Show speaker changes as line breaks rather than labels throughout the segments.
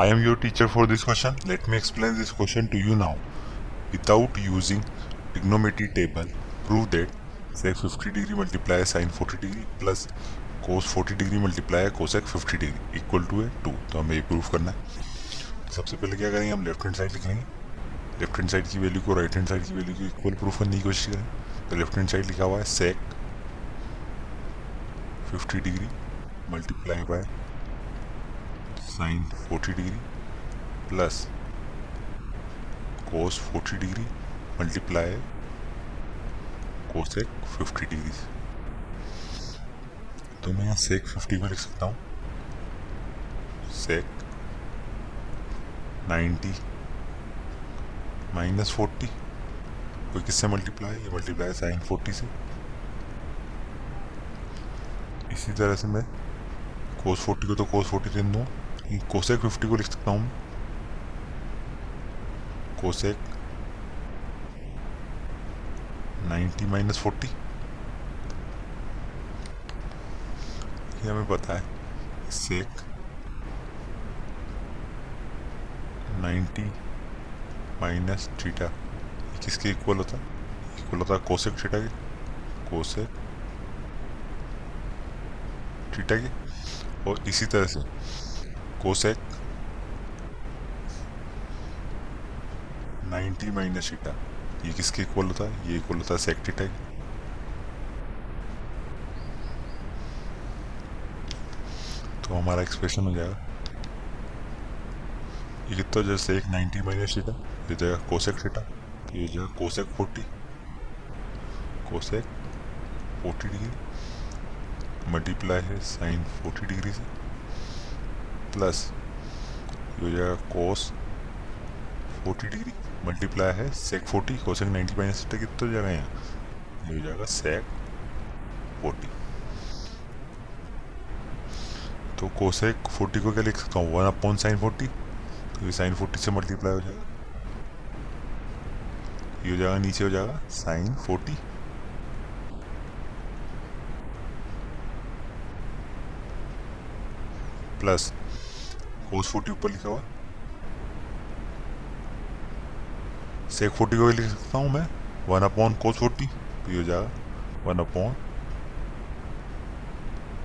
I am your teacher for this question. Let me explain this question to you now. Without using trigonometry table, prove that sec 50 degree multiply sin 40 degree plus cos 40 degree multiply cosec 50 degree equal to है 2 तो हमें ये prove करना है सबसे पहले क्या करेंगे हम लेफ़्ट हैंड साइड लिख लेंगे लेफ़्ट हैंड साइड की वैल्यू को राइट हैंड साइड की वैल्यू को इक्वल प्रूफ करने की कोशिश करें तो लेफ़्ट हैंड साइड लिखा हुआ है sec 50 degree multiply by sine 40 degree plus cos 40 degree multiply cosec 50 degree तो मैं यहाँ सेक 50 को लिख सकता हूँ। सेक 90 माइनस 40 कोई किससे मल्टीप्लाई ये मल्टीप्लाई साइन 40 से। इसी तरह से मैं कोस 40 को तो कोस 40 दे दूँ कोसेक 50 को लिख सकता हूँ। Cosec 90 minus forty. ये हमें पता है, सेक 90 माइनस थीटा किसके इक्वल होता है? इक्वल होता है कोसेक थीटा के। कोसेक थीटा के। और इसी तरह से कोसेक 90 माइनस थीटा ये किसके इक्वल होता है? ये इक्वल होता है सेक थीटा के तो हमारा एक्सप्रेशन हो जाएगा। ये कितना जैसे एक 90 माइनस थीटा ये जाएगा कोसेक थीटा ये जाएगा कोसेक 40 कोसेक 40 डिग्री मल्टीप्लाई है साइन 40 डिग्री से। प्लस हो जाएगा कोस 40 डिग्री मल्टीप्लाई है सेक 40 कोसेक 90 माइनस थीटा कितना हो जाएगा यहाँ? ये हो जाएगा सेक 40 तो कोसेक 40 को क्या लिख सकता हूँ? वन अपॉन साइन 40 तो ये साइन 40 से मल्टीप्लाई हो जाएगा। ये हो जाएगा, नीचे हो जाएगा साइन 40 प्लस कोस 40 ऊपर लिखा हुआ। सेक 40 को लिख सकता हूँ मैं। वन अपॉन कोस 40 तो ये हो जाएगा। वन अपॉन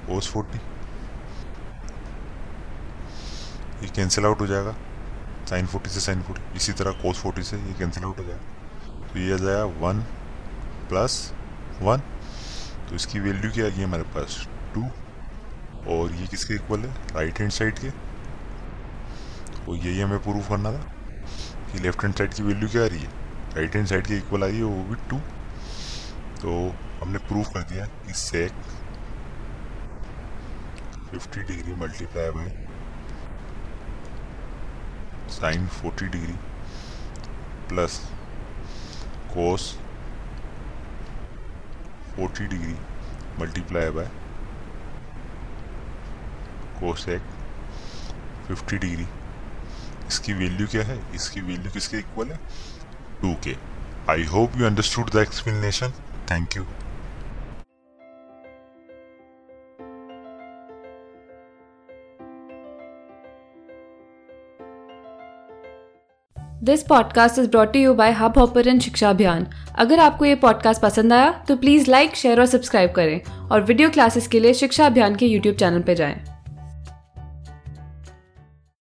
कोस 40 ये कैंसिल आउट हो जाएगा। साइन 40 से साइन 40 इसी तरह कोस 40 से ये कैंसिल आउट हो जाएगा। तो ये आ जाएगा वन प्लस वन। तो इसकी वैल्यू क्या आ गई हमारे पास टू और ये किसके इक्वल है? राइट हैंड साइड के? तो यही हमें प्रूफ करना था कि लेफ़्ट हैंड साइड की वैल्यू क्या आ रही है। राइट हैंड साइड के इक्वल आ रही है, वो भी टू तो हमने प्रूफ कर दिया कि sec 50 degree multiply by sine 40 degree plus cos 40 degree multiply by cosec 50 degree इसकी वैल्यू क्या है? इसकी वैल्यू किसके इक्वल है? टू के I hope you understood the explanation thank you
this podcast is brought you by hubhopper Shiksha Abhiyan अगर आपको ये पॉडकास्ट पसंद आया तो प्लीज़ लाइक शेयर और सब्सक्राइब करें और वीडियो क्लासेस के लिए शिक्षा अभियान के यूट्यूब चैनल पर जाएँ।